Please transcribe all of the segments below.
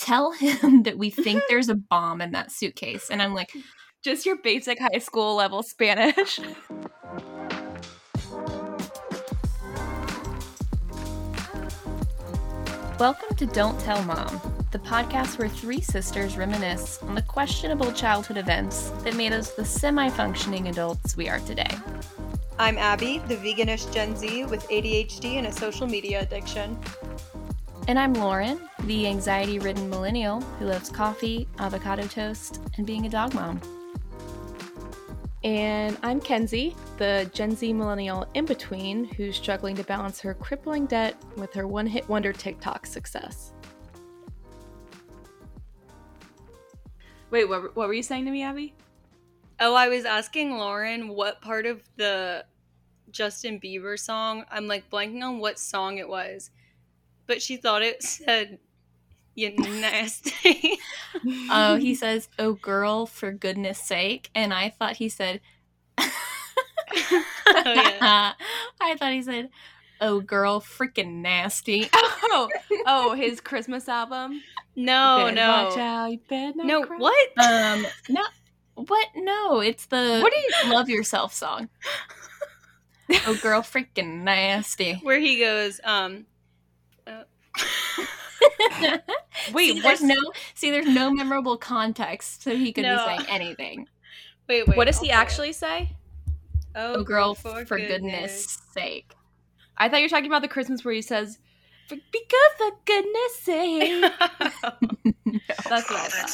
tell him that we think there's a bomb in that suitcase. And I'm like, Just your basic high school level Spanish. Welcome to Don't Tell Mom, the podcast where three sisters reminisce on the questionable childhood events that made us the semi functioning adults we are today. I'm Abby, the veganish Gen Z with ADHD and a social media addiction. And I'm Lauren, the anxiety ridden millennial who loves coffee, avocado toast, and being a dog mom. And I'm Kenzie, the Gen Z millennial in between who's struggling to balance her crippling debt with her one hit wonder TikTok success. Wait, what, what were you saying to me, Abby? Oh, I was asking Lauren what part of the Justin Bieber song, I'm like blanking on what song it was, but she thought it said, you nasty. Oh, he says, Oh, girl, for goodness sake. And I thought he said, oh, yeah. I thought he said, Oh, girl, freaking nasty. Oh, oh, his Christmas album. No, no. out, you better not No, cry. what? Um, no, what? No, it's the What do you- Love Yourself song. oh, girl, freaking nasty. Where he goes, um, Wait, see, what's there's no see, there's no memorable context, so he could No. be saying anything. wait, wait. what does I'll he play it. actually say? Oh, oh girl, for, goodness sake. I thought you were talking about the Christmas where he says, "For- "Because for goodness sake." That's what I All the thought.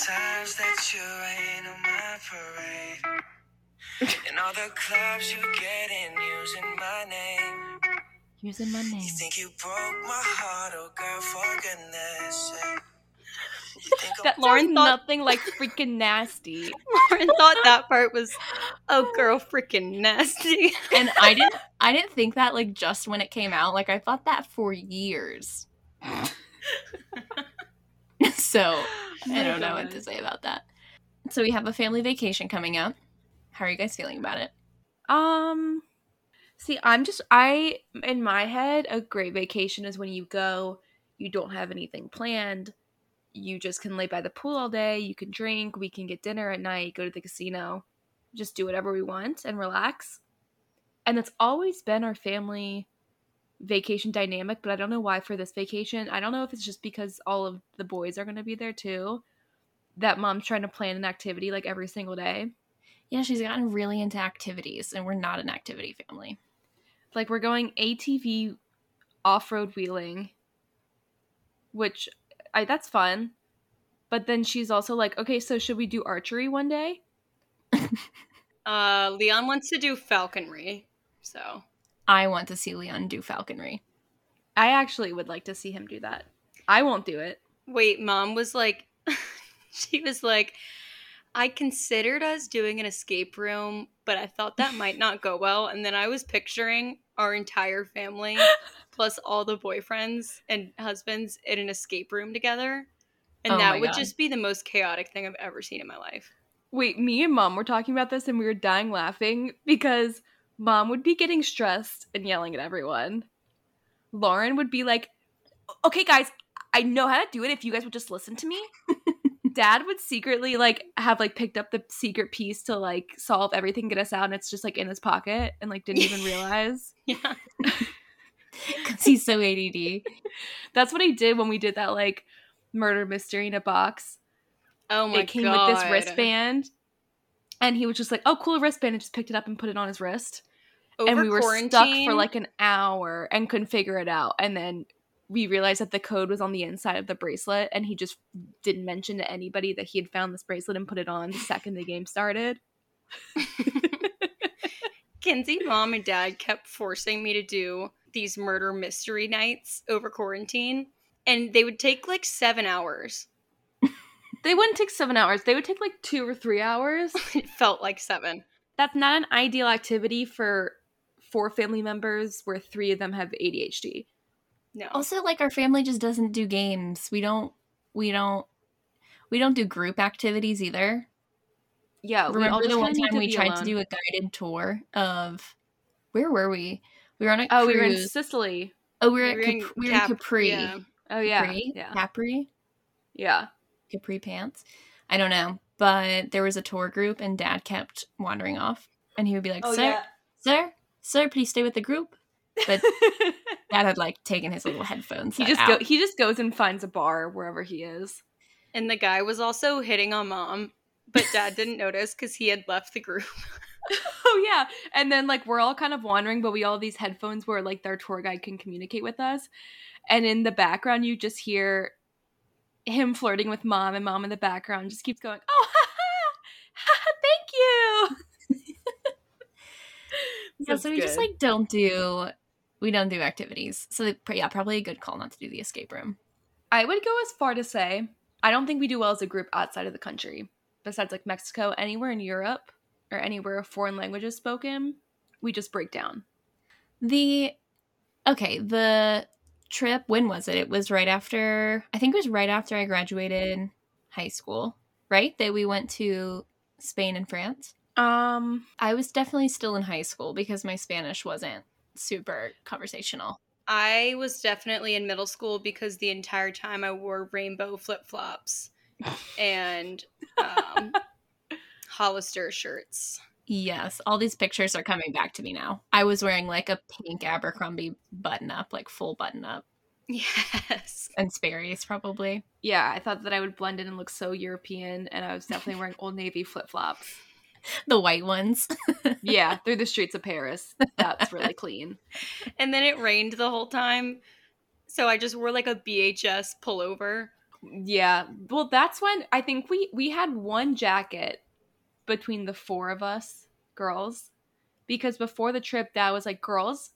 Using my name. Using my name. You think you broke my heart, oh girl, for goodness sake. You think I'm That Lauren Lauren thought- nothing like freaking nasty. Lauren thought that part was, oh, girl, freaking nasty. and I didn't I didn't think that like just when it came out. Like I thought that for years. so I don't know what to say about that. So we have a family vacation coming up. How are you guys feeling about it? Um, see, I'm just I in my head a great vacation is when you go, you don't have anything planned, you just can lay by the pool all day, you can drink, we can get dinner at night, go to the casino, just do whatever we want and relax. And that's always been our family vacation dynamic, but I don't know why for this vacation. I don't know if it's just because all of the boys are going to be there too. That mom's trying to plan an activity like every single day. Yeah, she's gotten really into activities, and we're not an activity family. Like we're going ATV off-road wheeling which I that's fun but then she's also like okay so should we do archery one day Uh, Leon wants to do falconry, so I want to see Leon do falconry. I actually would like to see him do that I won't do it wait. Mom was like, she was like, I considered us doing an escape room, but I thought that might not go well. And then I was picturing our entire family plus all the boyfriends and husbands in an escape room together. And Oh that would God. just be the most chaotic thing I've ever seen in my life. wait me and mom were talking about this and we were dying laughing because mom would be getting stressed and yelling at everyone Lauren would be like okay guys I know how to do it if you guys would just listen to me dad would secretly like have like picked up the secret piece to like solve everything get us out and it's just like in his pocket and like didn't even realize Yeah. Because he's so ADD. that's what he did when we did that like murder mystery in a box Oh my god. it came god. with this wristband and he was just like oh cool wristband and just picked it up and put it on his wrist Over and we were stuck for like an hour and couldn't figure it out and then we realized that the code was on the inside of the bracelet and he just didn't mention to anybody that he had found this bracelet and put it on the second the game started Kenzie, mom, and dad kept forcing me to do these murder mystery nights over quarantine, and they would take like seven hours. they wouldn't take seven hours they would take like two or three hours It felt like seven. that's not an ideal activity for four family members where three of them have adhd No. Also, like our family just doesn't do games. We don't. We don't. We don't do group activities either. yeah we all Remember the one time we tried alone. to do a guided tour of where were we? We were on a oh cruise. we were in sicily oh, we were, We at were in Cap- we were in Capri. yeah. oh yeah Capri? yeah Capri. yeah capri pants. I don't know, but there was a tour group, and Dad kept wandering off, and he would be like, oh, "Sir, sir, sir, please stay with the group." But Dad had like taken his little headphones. he just out. go he just goes and finds a bar wherever he is. And the guy was also hitting on mom, but dad didn't notice because he had left the group. Oh yeah. And then like we're all kind of wandering, but we all have these headphones where like their tour guide can communicate with us. And in the background you just hear him flirting with mom and mom in the background just keeps going, Oh ha ha, ha, thank you. Yeah, so we just like don't do we don't do activities. So yeah, probably a good call not to do the escape room. I would go as far to say I don't think we do well as a group outside of the country. Besides like Mexico, anywhere in Europe or anywhere a foreign language is spoken, we just break down. The okay, the trip, when was it? It was right after I think it was right after I graduated high school, right? That we went to Spain and France. Um I was definitely still in high school because my Spanish wasn't super conversational. I was definitely in middle school because the entire time I wore rainbow flip flops and um, Hollister shirts. Yes, all these pictures are coming back to me now. I was wearing like a pink Abercrombie button up, like full button up, Yes. and Sperry's probably. yeah, I thought that I would blend in and look so European and I was definitely wearing old navy flip flops. The white ones. Yeah, through the streets of Paris. That's really clean. And then it rained the whole time. So I just wore like a BHS pullover. Yeah. Well, that's when I think we we had one jacket between the four of us girls because before the trip that was like, "Girls,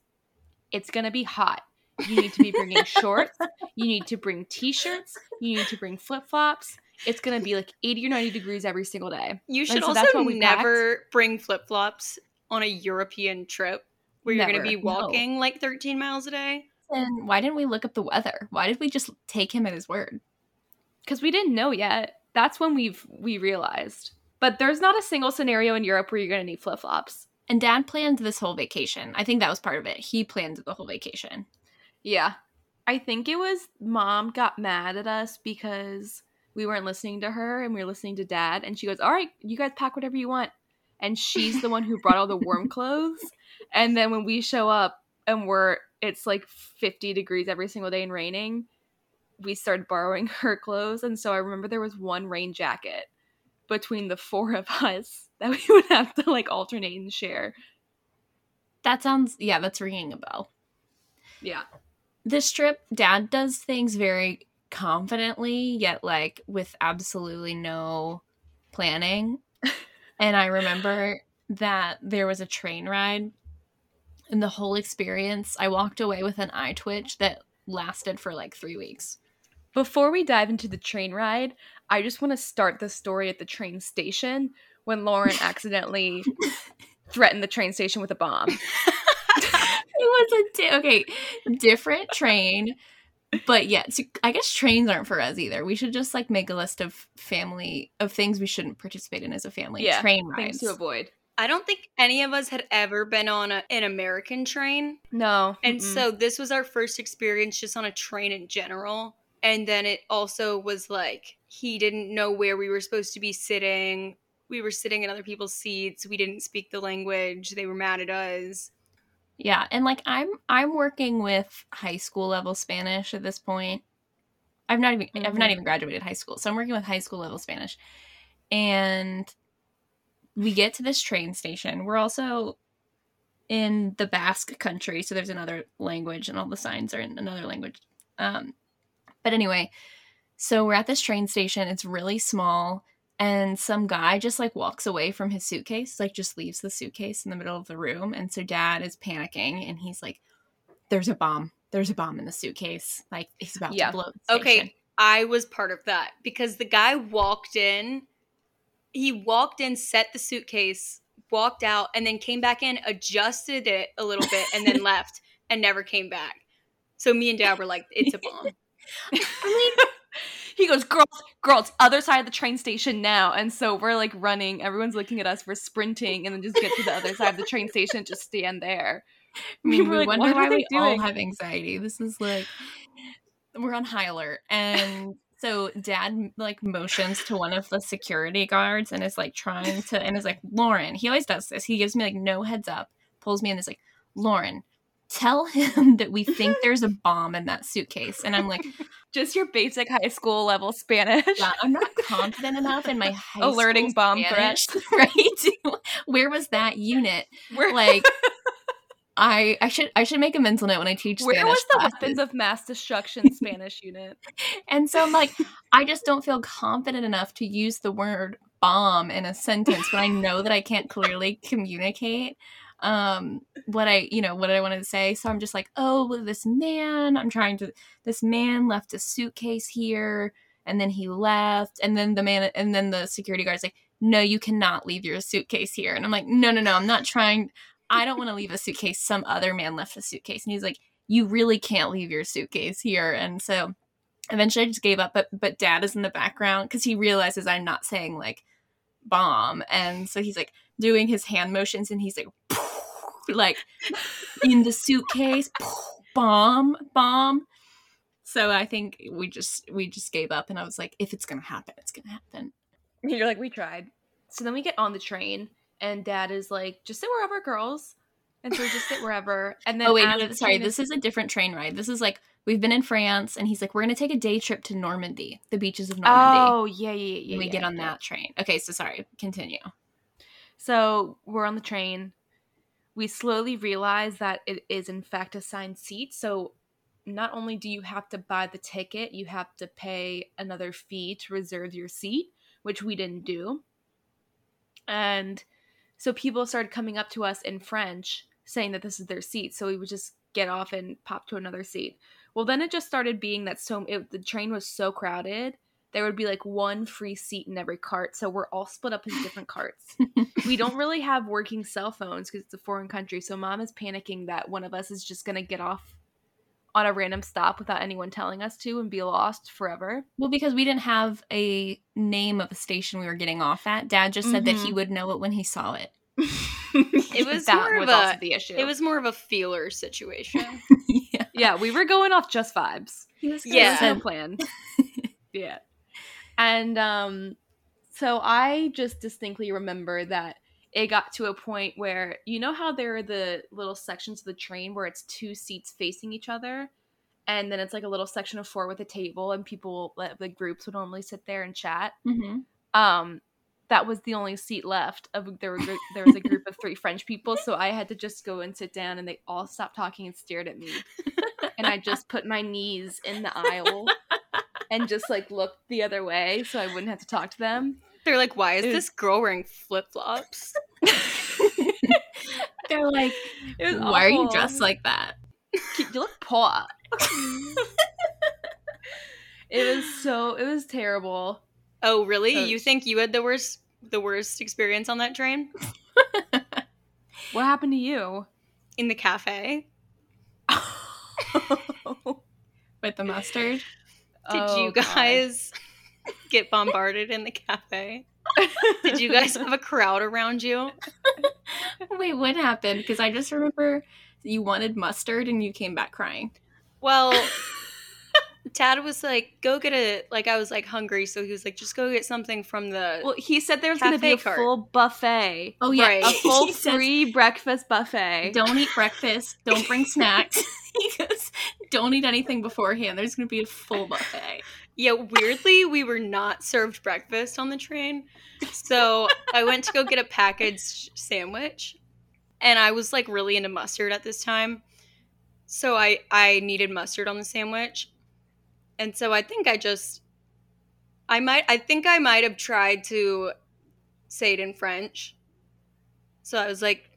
it's going to be hot. You need to be bringing shorts, you need to bring t-shirts, you need to bring flip-flops. It's going to be like 80 or 90 degrees every single day." You should so also that's what we never bring flip flops on a European trip where you're going to Never, be no. walking like 13 miles a day. And why didn't we look up the weather? Why did we just take him at his word? Cuz we didn't know yet. That's when we've we realized. But there's not a single scenario in Europe where you're going to need flip-flops. And dad planned this whole vacation. I think that was part of it. He planned the whole vacation. Yeah. I think it was mom got mad at us because we weren't listening to her and we were listening to dad. And she goes, All right, you guys pack whatever you want. And she's the one who brought all the warm clothes. And then when we show up and we're, it's like 50 degrees every single day and raining, we started borrowing her clothes. And so I remember there was one rain jacket between the four of us that we would have to like alternate and share. That sounds, yeah, that's ringing a bell. Yeah. This trip, dad does things very confidently, yet like with absolutely no planning. and I remember that there was a train ride, and the whole experience, I walked away with an eye twitch that lasted for like three weeks. Before we dive into the train ride, I just want to start the story at the train station when Lauren accidentally threatened the train station with a bomb. it was a di- okay, different train, but yeah, so I guess trains aren't for us either. We should just like make a list of family of things we shouldn't participate in as a family. Yeah, train Things rides. to avoid. I don't think any of us had ever been on a, an American train. No. And mm-mm. so this was our first experience just on a train in general. And then it also was like he didn't know where we were supposed to be sitting. We were sitting in other people's seats. We didn't speak the language. They were mad at us. Yeah, and like I'm I'm working with high school level Spanish at this point. I've not even I've not Mhm. even graduated high school. So I'm working with high school level Spanish. And we get to this train station. We're also in the Basque country, so there's another language and all the signs are in another language. Um but anyway, so we're at this train station. It's really small and some guy just like walks away from his suitcase like just leaves the suitcase in the middle of the room and so dad is panicking and he's like there's a bomb there's a bomb in the suitcase like he's about Yeah. to blow Okay. I was part of that because the guy walked in, he walked in, set the suitcase, walked out, and then came back in, adjusted it a little bit, and then left and never came back. So me and dad were like, it's a bomb. i mean he goes, girls, girls, other side of the train station now. And so we're like running. Everyone's looking at us. We're sprinting and then just get to the other side of the train station just stand there. I mean, we like, wonder why we all have anxiety this is like we're on high alert and So dad like motions to one of the security guards and is like trying to and is like, Lauren, he always does this. He gives me like no heads up, pulls me in, and is like, Lauren, tell him that we think there's a bomb in that suitcase. And I'm like, Just your basic high school level Spanish. yeah, I'm not confident enough in my high Alerting bomb Spanish, right? Where was that unit? Where, Like I I should I should make a mental note when I teach where Spanish was the classes. weapons of mass destruction Spanish unit? And so I'm like, I just don't feel confident enough to use the word bomb in a sentence when I know that I can't clearly communicate um what I you know what I wanted to say. So I'm just like, oh, this man, I'm trying to this man left a suitcase here and then he left and then the man and then the security guard's like, no, you cannot leave your suitcase here. And I'm like, no, no, no, I'm not trying I don't want to leave a suitcase. Some other man left a suitcase. And he's like, you really can't leave your suitcase here. And so eventually I just gave up, but but dad is in the background because he realizes I'm not saying like bomb. And so he's like doing his hand motions and he's like like in the suitcase, bomb, bomb. So I think we just we just gave up and I was like, if it's gonna happen, it's gonna happen. You're like, we tried. So then we get on the train, and dad is like, just sit wherever, girls. And so we just sit wherever. And then oh wait, no, sorry, this is a different train ride. This is like we've been in France and he's like, we're gonna take a day trip to Normandy, the beaches of Normandy. Oh yeah, yeah, yeah. and we yeah, get on yeah. that train. Okay, so sorry, continue. So we're on the train. We slowly realize that it is in fact assigned seat. So not only do you have to buy the ticket, you have to pay another fee to reserve your seat, which we didn't do. And so people started coming up to us in French saying that this is their seat. So we would just get off and pop to another seat. Well, then it just started being that so it, the train was so crowded. There would be like one free seat in every cart. So we're all split up in different carts we don't really have working cell phones because it's a foreign country. So mom is panicking that one of us is just gonna get off on a random stop without anyone telling us to and be lost forever. Well, because we didn't have a name of a station we were getting off at. Dad just said that he Mhm. would know it when he saw it. It was that more was of also a- the issue. It was more of a feeler situation. yeah. yeah, we were going off just vibes. He was Yeah. No plan. yeah. And um so I just distinctly remember that it got to a point where you know how there are the little sections of the train where it's two seats facing each other? And then it's like a little section of four with a table and people like the groups would normally sit there and chat. hmm Um that was the only seat left of there were there was a group of three French people so I had to just go and sit down and they all stopped talking and stared at me. And I just put my knees in the aisle and just like looked the other way so I wouldn't have to talk to them. They're like, why is was- this girl wearing flip flops? They're like, It was why are you dressed like that? You look poor. it was so it was terrible. Oh, really? So- you think you had the worst the worst experience on that train? What happened to you? In the cafe? With the mustard? Did Oh, you God. guys get bombarded in the cafe? Did you guys have a crowd around you? Wait, what happened? Because I just remember you wanted mustard and you came back crying. Well, Tad was like, go get a like I was like hungry, so he was like, just go get something from the Well, he said there was going to be a cart. full buffet. Oh, yeah. Right. A full He says, free breakfast buffet. don't eat breakfast. Don't bring snacks. he goes, don't eat anything beforehand. There's going to be a full buffet. Yeah, weirdly, we were not served breakfast on the train. So I went to go get a packaged sandwich. And I was like really into mustard at this time. So I I needed mustard on the sandwich. And so I think I just I might I think I might have tried to say it in French. So I was like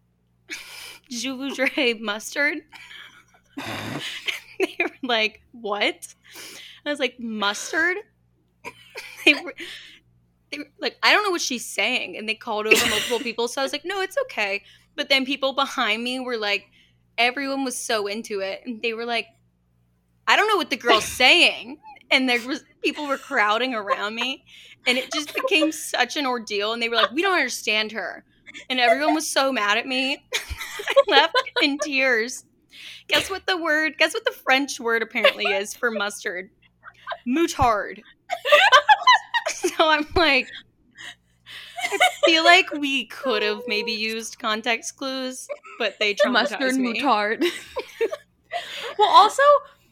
Je voudrais mustard. they were like, "What?" I was like, "Mustard." they were, they were like, "I don't know what she's saying," and they called over multiple people. So I was like, "No, it's okay." But then people behind me were like, everyone was so into it, and they were like, "I don't know what the girl's saying," and there was people were crowding around me, and it just became such an ordeal. And they were like, "We don't understand her," and everyone was so mad at me. I left in tears. Guess what the word? Guess what the French word apparently is for mustard? Moutarde. so I'm like, I feel like we could have maybe used context clues, but they traumatized Mustard me. mutard. well, also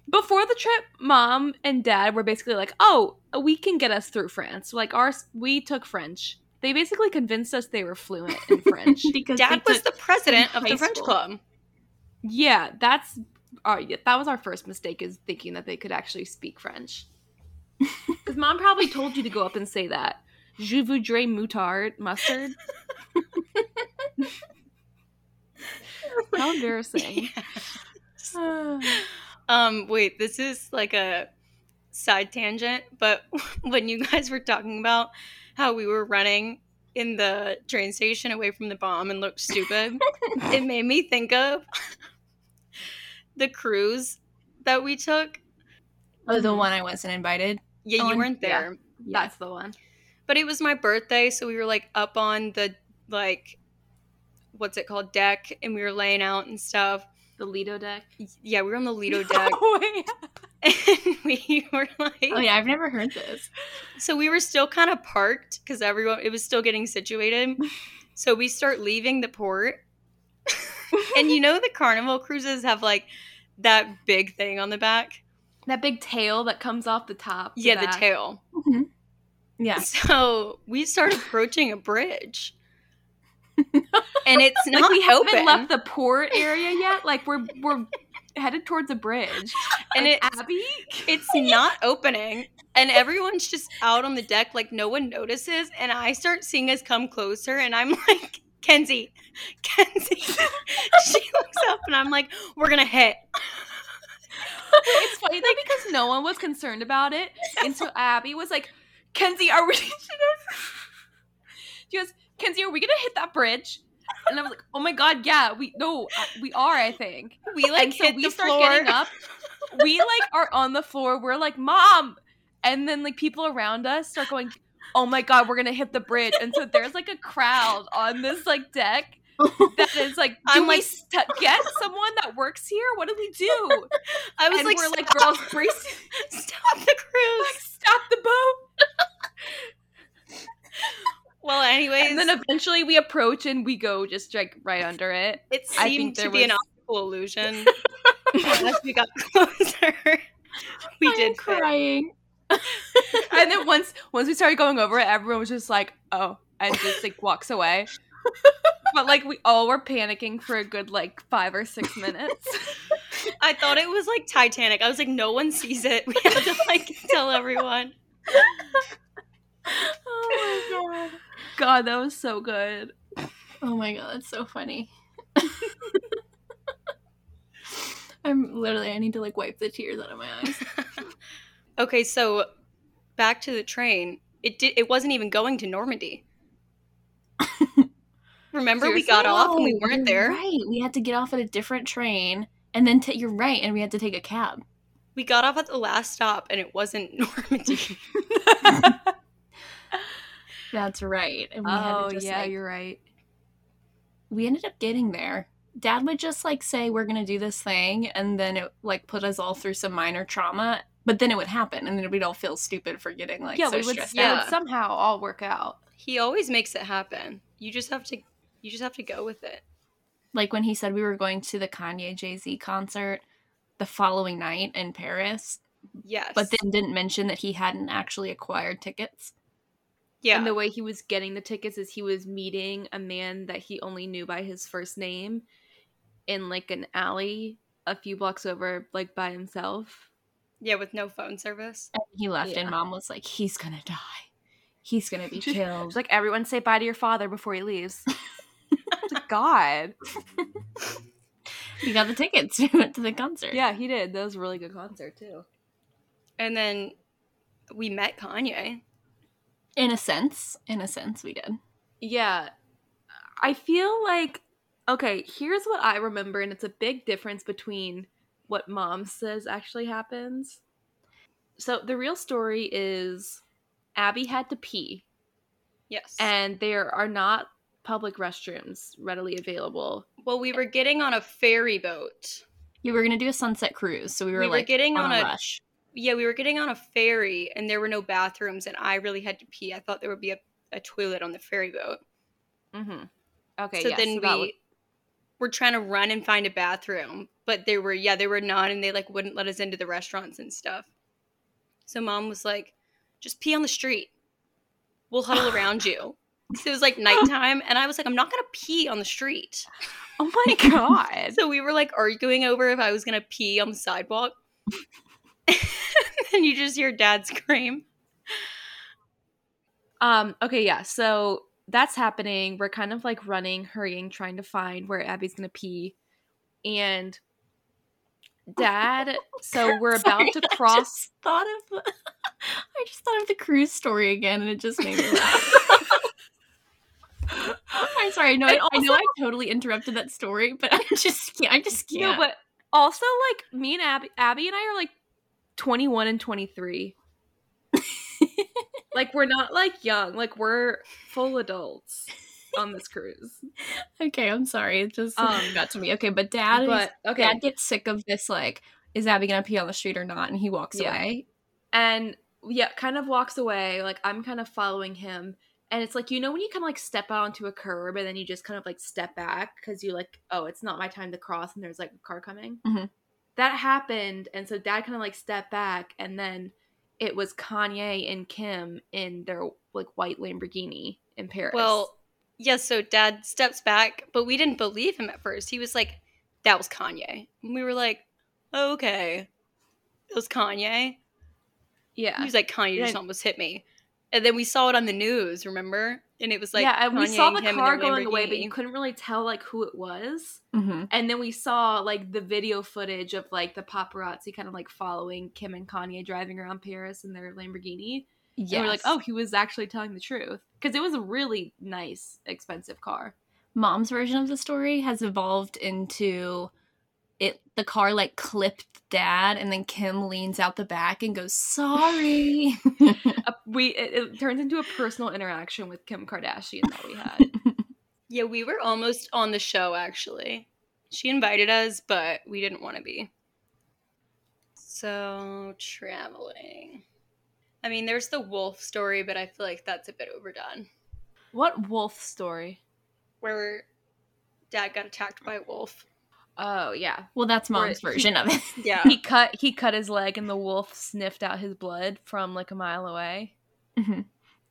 before the trip, mom and dad were basically like, "Oh, we can get us through France." Like ours, we took French. They basically convinced us they were fluent in French. because Dad was took- the president of the French school. club. Yeah, that's our that was our first mistake is thinking that they could actually speak French. Because mom probably told you to go up and say that. Je voudrais mutard mustard. How embarrassing. Um, wait, this is like a side tangent, but when you guys were talking about how we were running in the train station away from the bomb and looked stupid, it made me think of the cruise that we took. oh, the mm-hmm. one I wasn't invited. Yeah, you weren't Yeah. there. That's the one. But it was my birthday, so we were like up on the like what's it called deck and we were laying out and stuff. The Lido deck. Yeah, we were on the Lido deck Oh, and we were like Oh yeah, I've never heard this. So we were still kind of parked because everyone it was still getting situated. So we start leaving the port. and you know the carnival cruises have like that big thing on the back? That big tail that comes off the top. Yeah, the tail. Mm-hmm. Yeah. So we start approaching a bridge. and it's Like not we open. haven't left the port area yet. Like we're we're headed towards a bridge. and Like, it's Abby. it's not opening. And everyone's just out on the deck, like no one notices. And I start seeing us come closer, and I'm like, Kenzie, Kenzie. she looks up, and I'm like, we're gonna hit. It's funny though because no one was concerned about it until Abby was like, "Kenzie, are we?" She goes, she goes, "Kenzie, are we gonna hit that bridge?" And I was like, "Oh my god, yeah, we no, uh, we are. I think." We like and so hit we the start floor. getting up. We like are on the floor. We're like, "Mom," and then like people around us start going, "Oh my god, we're gonna hit the bridge!" And so there's like a crowd on this like deck. That is like, do I'm we like- st- get someone that works here? What do we do? I was and like, we're like, girls, brace, stop the cruise. like, stop the boat. Well, anyways, And then eventually we approach and we go just like right under it. it I seemed think to there be an optical illusion. As we got closer, we I'm did fit. Crying. And then once once we started going over it, everyone was just like, "Oh," and just like walks away. But like we all were panicking for a good like five or six minutes. I thought it was like Titanic. I was like, no one sees it. We have to like tell everyone. Oh my god. God, that was so good. Oh my god, that's so funny. I'm literally I need to like wipe the tears out of my eyes. Okay, so back to the train. It did. It wasn't even going to Normandy. Remember, we got Seriously? off and we Oh, weren't you're there. Right. We had to get off at a different train and then ta- you're right and we had to take a cab. We got off at the last stop and it wasn't Normandy. That's right. And we oh had to oh, just yeah, like, you're right. we ended up getting there. Dad would just like say we're gonna do this thing, and then it like put us all through some minor trauma. But then it would happen, and then we'd all feel stupid for getting like yeah, so we would, stressed it yeah. out. would somehow all work out. he always makes it happen. You just have to. You just have to go with it. Like when he said we were going to the Kanye Jay Z concert the following night in Paris, Yes, but then didn't mention that he hadn't actually acquired tickets. yeah, And the way he was getting the tickets is he was meeting a man that he only knew by his first name in like an alley a few blocks over, like by himself. Yeah, with no phone service. And he left, Yeah. and mom was like, "He's gonna die. He's gonna be It's killed." like everyone say bye to your father before he leaves. God. he got the tickets. We went to the concert. Yeah, he did. That was a really good concert too. And then we met Kanye. in a sense, in a sense, we did. Yeah. I feel like okay, here's what I remember and it's a big difference between what mom says actually happens. So the real story is Abby had to pee Yes. and there are not public restrooms readily available. well, we were getting on a ferry boat. Yeah, We were gonna do a sunset cruise, so we were We were like getting on, on a, a- rush. yeah, we were getting on a ferry and there were no bathrooms, and I really had to pee. I thought there would be a, a toilet on the ferry boat. Mm-hmm. Okay. so yeah, then so that we was- were trying to run and find a bathroom, but they were yeah, they were none, and they like wouldn't let us into the restaurants and stuff. So mom was like, "Just pee on the street. We'll huddle around you." So it was like nighttime, and I was like, "I'm not gonna pee on the street." oh my god. So we were like arguing over if I was gonna pee on the sidewalk. and you just hear dad scream. Um, okay, yeah. So that's happening. We're kind of like running, hurrying, trying to find where Abby's gonna pee. And dad, so we're Sorry, about to I cross just thought of I just thought of the cruise story again, and it just made me laugh. I'm sorry. I know. I, And I know. I totally interrupted that story, but I just can't. I just No, can't. but also like me and Abby Abby and I are like 21 and 23. Like we're not like young, like we're full adults on this cruise. okay, I'm sorry. It just Um, got to me. Okay, but dad, But okay. dad gets sick of this. Like, is Abby gonna pee on the street or not? And he walks Yeah. away. and yeah, kind of walks away. Like I'm kind of following him, and it's like you know when you kind of like step out onto a curb and then you just kind of like step back because you like oh it's not my time to cross and there's like a car coming. Mhm. That happened, and so Dad kind of like stepped back, and then it was Kanye and Kim in their like white Lamborghini in Paris. Well, yes, so dad steps back, but we didn't believe him at first. He was like, that was Kanye. And we were like, okay. It was Kanye. yeah, He was like, Kanye just Yeah. almost hit me. And then we saw it on the news, remember? And it was like, yeah, and we saw the car going away, but you couldn't really tell like who it was. Mm-hmm. And then we saw like the video footage of like the paparazzi kind of like following Kim and Kanye driving around Paris in their Lamborghini. Yeah, we're like, oh, he was actually telling the truth. Because it was a really nice, expensive car. mom's version of the story has evolved into it the car like clipped dad and then kim leans out the back and goes sorry Uh, we it, it turns into a personal interaction with Kim Kardashian that we had. Yeah, we were almost on the show, actually. She invited us, but we didn't want to be. So, traveling. I mean, there's the wolf story, but I feel like that's a bit overdone. what wolf story? Where dad got attacked by a wolf. Oh yeah, well that's Or mom's he- version of it Yeah. he cut he cut his leg and the wolf sniffed out his blood from like a mile away. Mhm.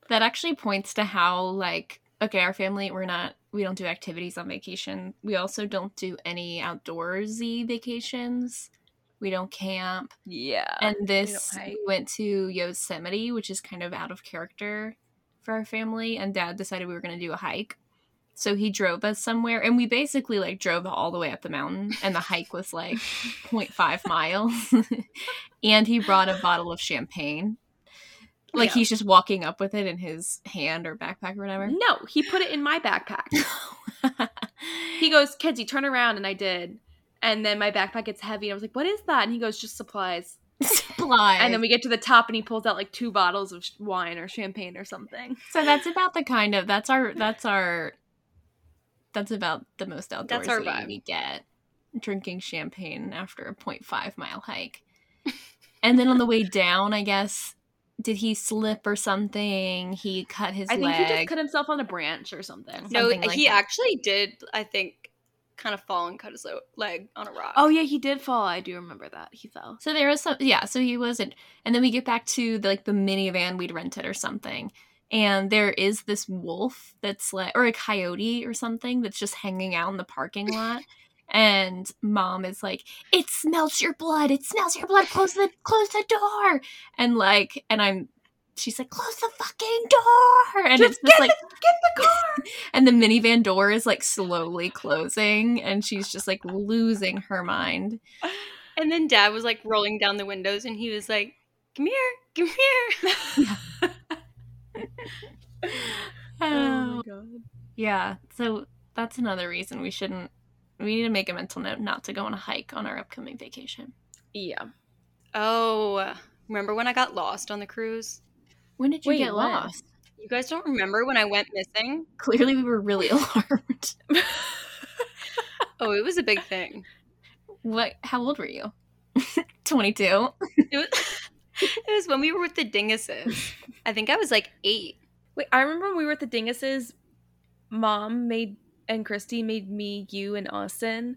that actually points to how like okay our family we're not we don't do activities on vacation we also don't do any outdoorsy vacations we don't camp Yeah, and this hike. we went to yosemite which is kind of out of character for our family and dad decided we were going to do a hike so he drove us somewhere and we basically like drove all the way up the mountain and the hike was like 0.5 miles and he brought a bottle of champagne like Yeah. he's just walking up with it in his hand or backpack or whatever no, he put it in my backpack. he goes, Kenzie, turn around, and I did. And then my backpack gets heavy, and I was like, "What is that?" And he goes, "Just supplies." Supply. And then we get to the top, and he pulls out like two bottles of sh- wine or champagne or something. so that's about the kind of that's our that's our that's about the most outdoorsy That's our vibe. we get drinking champagne after a 0.5 mile hike and then on the way down i guess did he slip or something he cut his I think leg he just cut himself on a branch or something. no, something like he that. actually did, I think, kind of fall and cut his leg on a rock. Oh yeah, he did fall. I do remember that he fell. So there was some, yeah. So he wasn't, and then we get back to the, like the minivan we'd rented or something, and there is this wolf that's like, or a coyote or something that's just hanging out in the parking lot, and mom is like, "It smells your blood! It smells your blood! Close the close the door!" And like, and I'm, she's like, "Close the fucking door!" And Just it's just get like, Get the car. and the minivan door is like slowly closing, and she's just like losing her mind. And then dad was like rolling down the windows and he was like, Come here, come here. oh my god. Yeah, so that's another reason we shouldn't. We need to make a mental note not to go on a hike on our upcoming vacation. Yeah. Oh, remember when I got lost on the cruise? When did you Wait, get when? lost? You guys don't remember when I went missing? Clearly, we were really alarmed. Oh, it was a big thing. what? How old were you? Twenty-two. It was, it was when we were with the dinguses. I think I was like eight. Wait, I remember when we were at the Dinguses, mom made and Christy made me, you, and Austin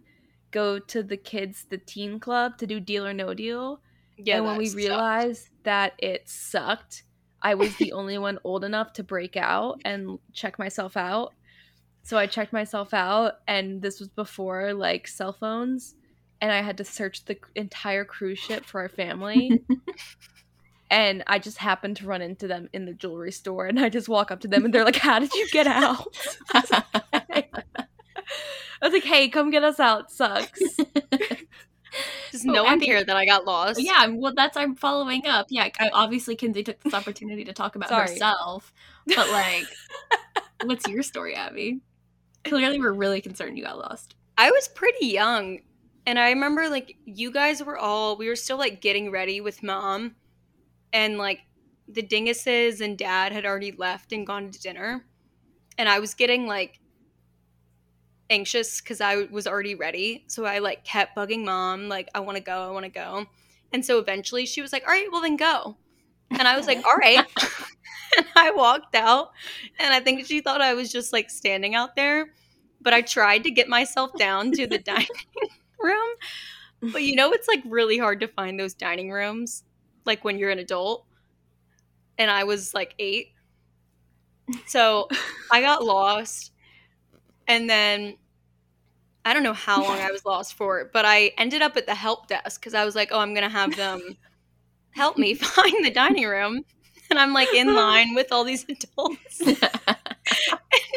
go to the kids, the teen club, to do Deal or No Deal. Yeah, and when we sucked. realized that it sucked, I was the only one old enough to break out and check myself out. So I checked myself out, and this was before like cell phones, and I had to search the entire cruise ship for our family. and I just happened to run into them in the jewelry store, and I just walk up to them, and they're like, "How did you get out?" I was like, "Hey, come get us out. Sucks." Does Oh, no one here that I got lost? yeah, well, that's I'm following up. Yeah, I, obviously Kenzie took this opportunity to talk about Sorry. herself, but like, what's your story, Abby? Clearly, we're really concerned you got lost. I was pretty young. And I remember like you guys were all we were still like getting ready with mom and like the dinguses and dad had already left and gone to dinner. And I was getting like anxious cuz I was already ready. So I like kept bugging mom like I want to go, I want to go. And so eventually she was like, "All right, well then go." And I was like, "All right." and I walked out and I think she thought I was just like standing out there but I tried to get myself down to the dining room. But you know, it's like really hard to find those dining rooms, like when you're an adult. And I was like eight. So I got lost. And then I don't know how long I was lost for, but I ended up at the help desk because I was like, oh, I'm going to have them help me find the dining room. And I'm like in line with all these adults and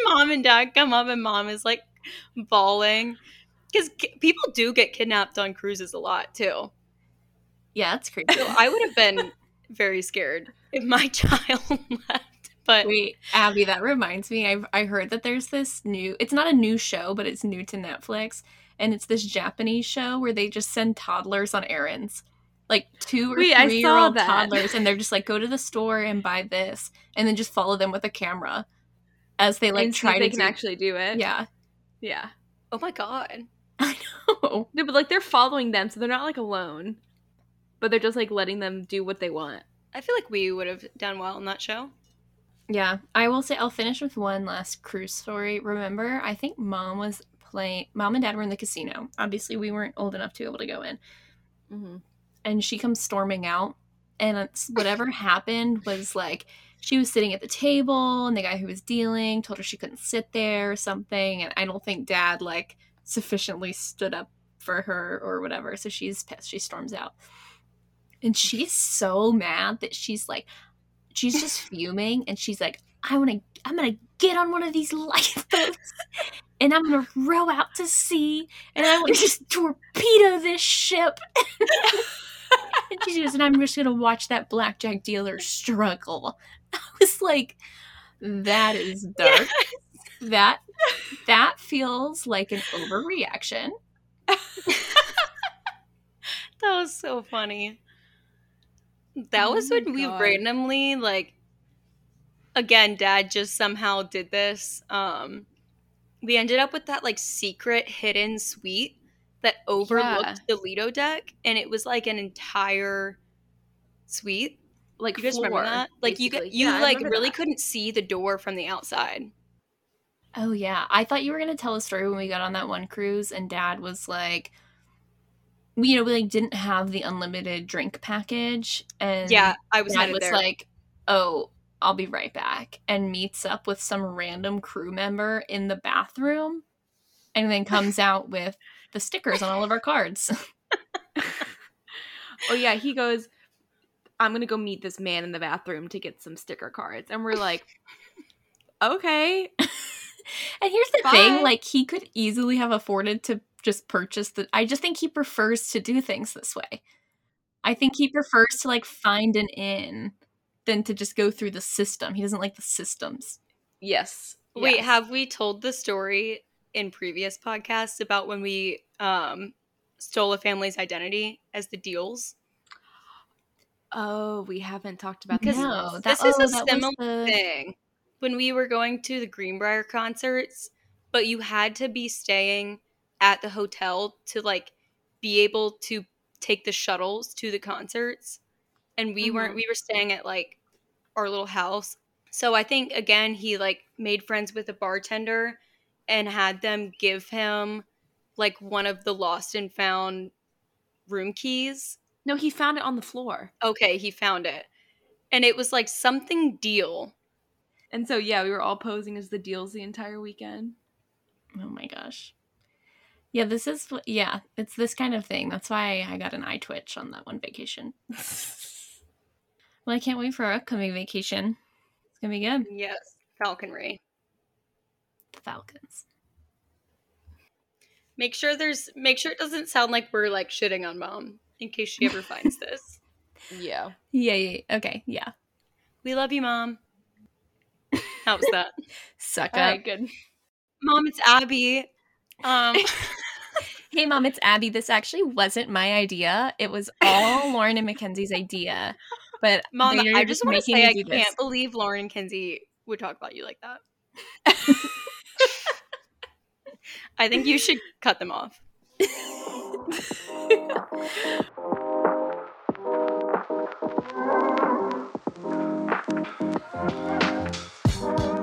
mom and dad come up and mom is like bawling because ki- people do get kidnapped on cruises a lot too yeah, that's creepy. so i would have been very scared if my child left but Wait, Abby, that reminds me. I've I heard that there's this new. It's not a new show, but it's new to Netflix, and it's this Japanese show where they just send toddlers on errands, like two or Wait, three year old that. toddlers, and they're just like go to the store and buy this, and then just follow them with a camera as they like and try to can do- actually do it. Yeah, yeah. oh my god I know. No, but like they're following them, so they're not like alone. But they're just like letting them do what they want. i feel like we would have done well in that show Yeah, I will say I'll finish with one last cruise story. Remember, I think mom was playing. Mom and dad were in the casino. Obviously, we weren't old enough to be able to go in. Mm-hmm. and she comes storming out and it's whatever happened was like she was sitting at the table and the guy who was dealing told her she couldn't sit there or something and i don't think dad like sufficiently stood up for her or whatever so she's pissed she storms out and she's so mad that she's like she's just fuming and she's like i want to i'm gonna get on one of these lifeboats and i'm gonna row out to sea and i want to just torpedo this ship and she goes, and I'm just gonna watch that blackjack dealer struggle. I was like, that is dark. That that feels like an overreaction. that was so funny that Oh was when we God. randomly like again dad just somehow did this um we ended up with that like secret hidden suite that overlooked Yeah. the lido deck and it was like an entire suite Like you guys floor, remember that like you basically. could you Yeah, like really that. couldn't see the door from the outside Oh yeah, I thought you were gonna tell a story when we got on that one cruise, and Dad was like, we, you know, we like didn't have the unlimited drink package, and yeah i was Dad was there like, "Oh, I'll be right back," and meets up with some random crew member in the bathroom, and then comes out with the stickers on all of our cards. Oh yeah, he goes. I'm gonna go meet this man in the bathroom to get some sticker cards, and we're like, okay, and here's the Bye. thing: like he could easily have afforded to just purchase the. I just think he prefers to do things this way. I think he prefers to like find an in than to just go through the system. He doesn't like the systems. yes. Wait, have we told the story in previous podcasts about when we um stole a family's identity as the deals? Oh, we haven't talked about Because this. No, this that- is oh, a similar the- thing. When we were going to the Greenbrier concerts, but you had to be staying at the hotel to like be able to take the shuttles to the concerts. and we weren't Mhm. we were staying at like our little house. So I think again he like made friends with a bartender and had them give him like one of the lost and found room keys. No, he found it on the floor. Okay, he found it. And it was like something deal. And so yeah, we were all posing as the deals the entire weekend. Oh my gosh. Yeah, this is yeah, it's this kind of thing. That's why I got an eye twitch on that one vacation. well, I can't wait for our upcoming vacation. It's gonna be good. Yes, falconry. The Falcons. Make sure there's make sure it doesn't sound like we're like shitting on mom in case she ever finds this. Yeah. Yeah, yeah, yeah. Okay, yeah. We love you, mom. How was that? Suck All up. right, good. Mom, it's Abby. Um Hey, mom, it's Abby. This actually wasn't my idea. It was all Lauren and Mackenzie's idea. But mom, I just want to say I can't this. believe Lauren and Kenzie would talk about you like that. I think you should cut them off. Thank you.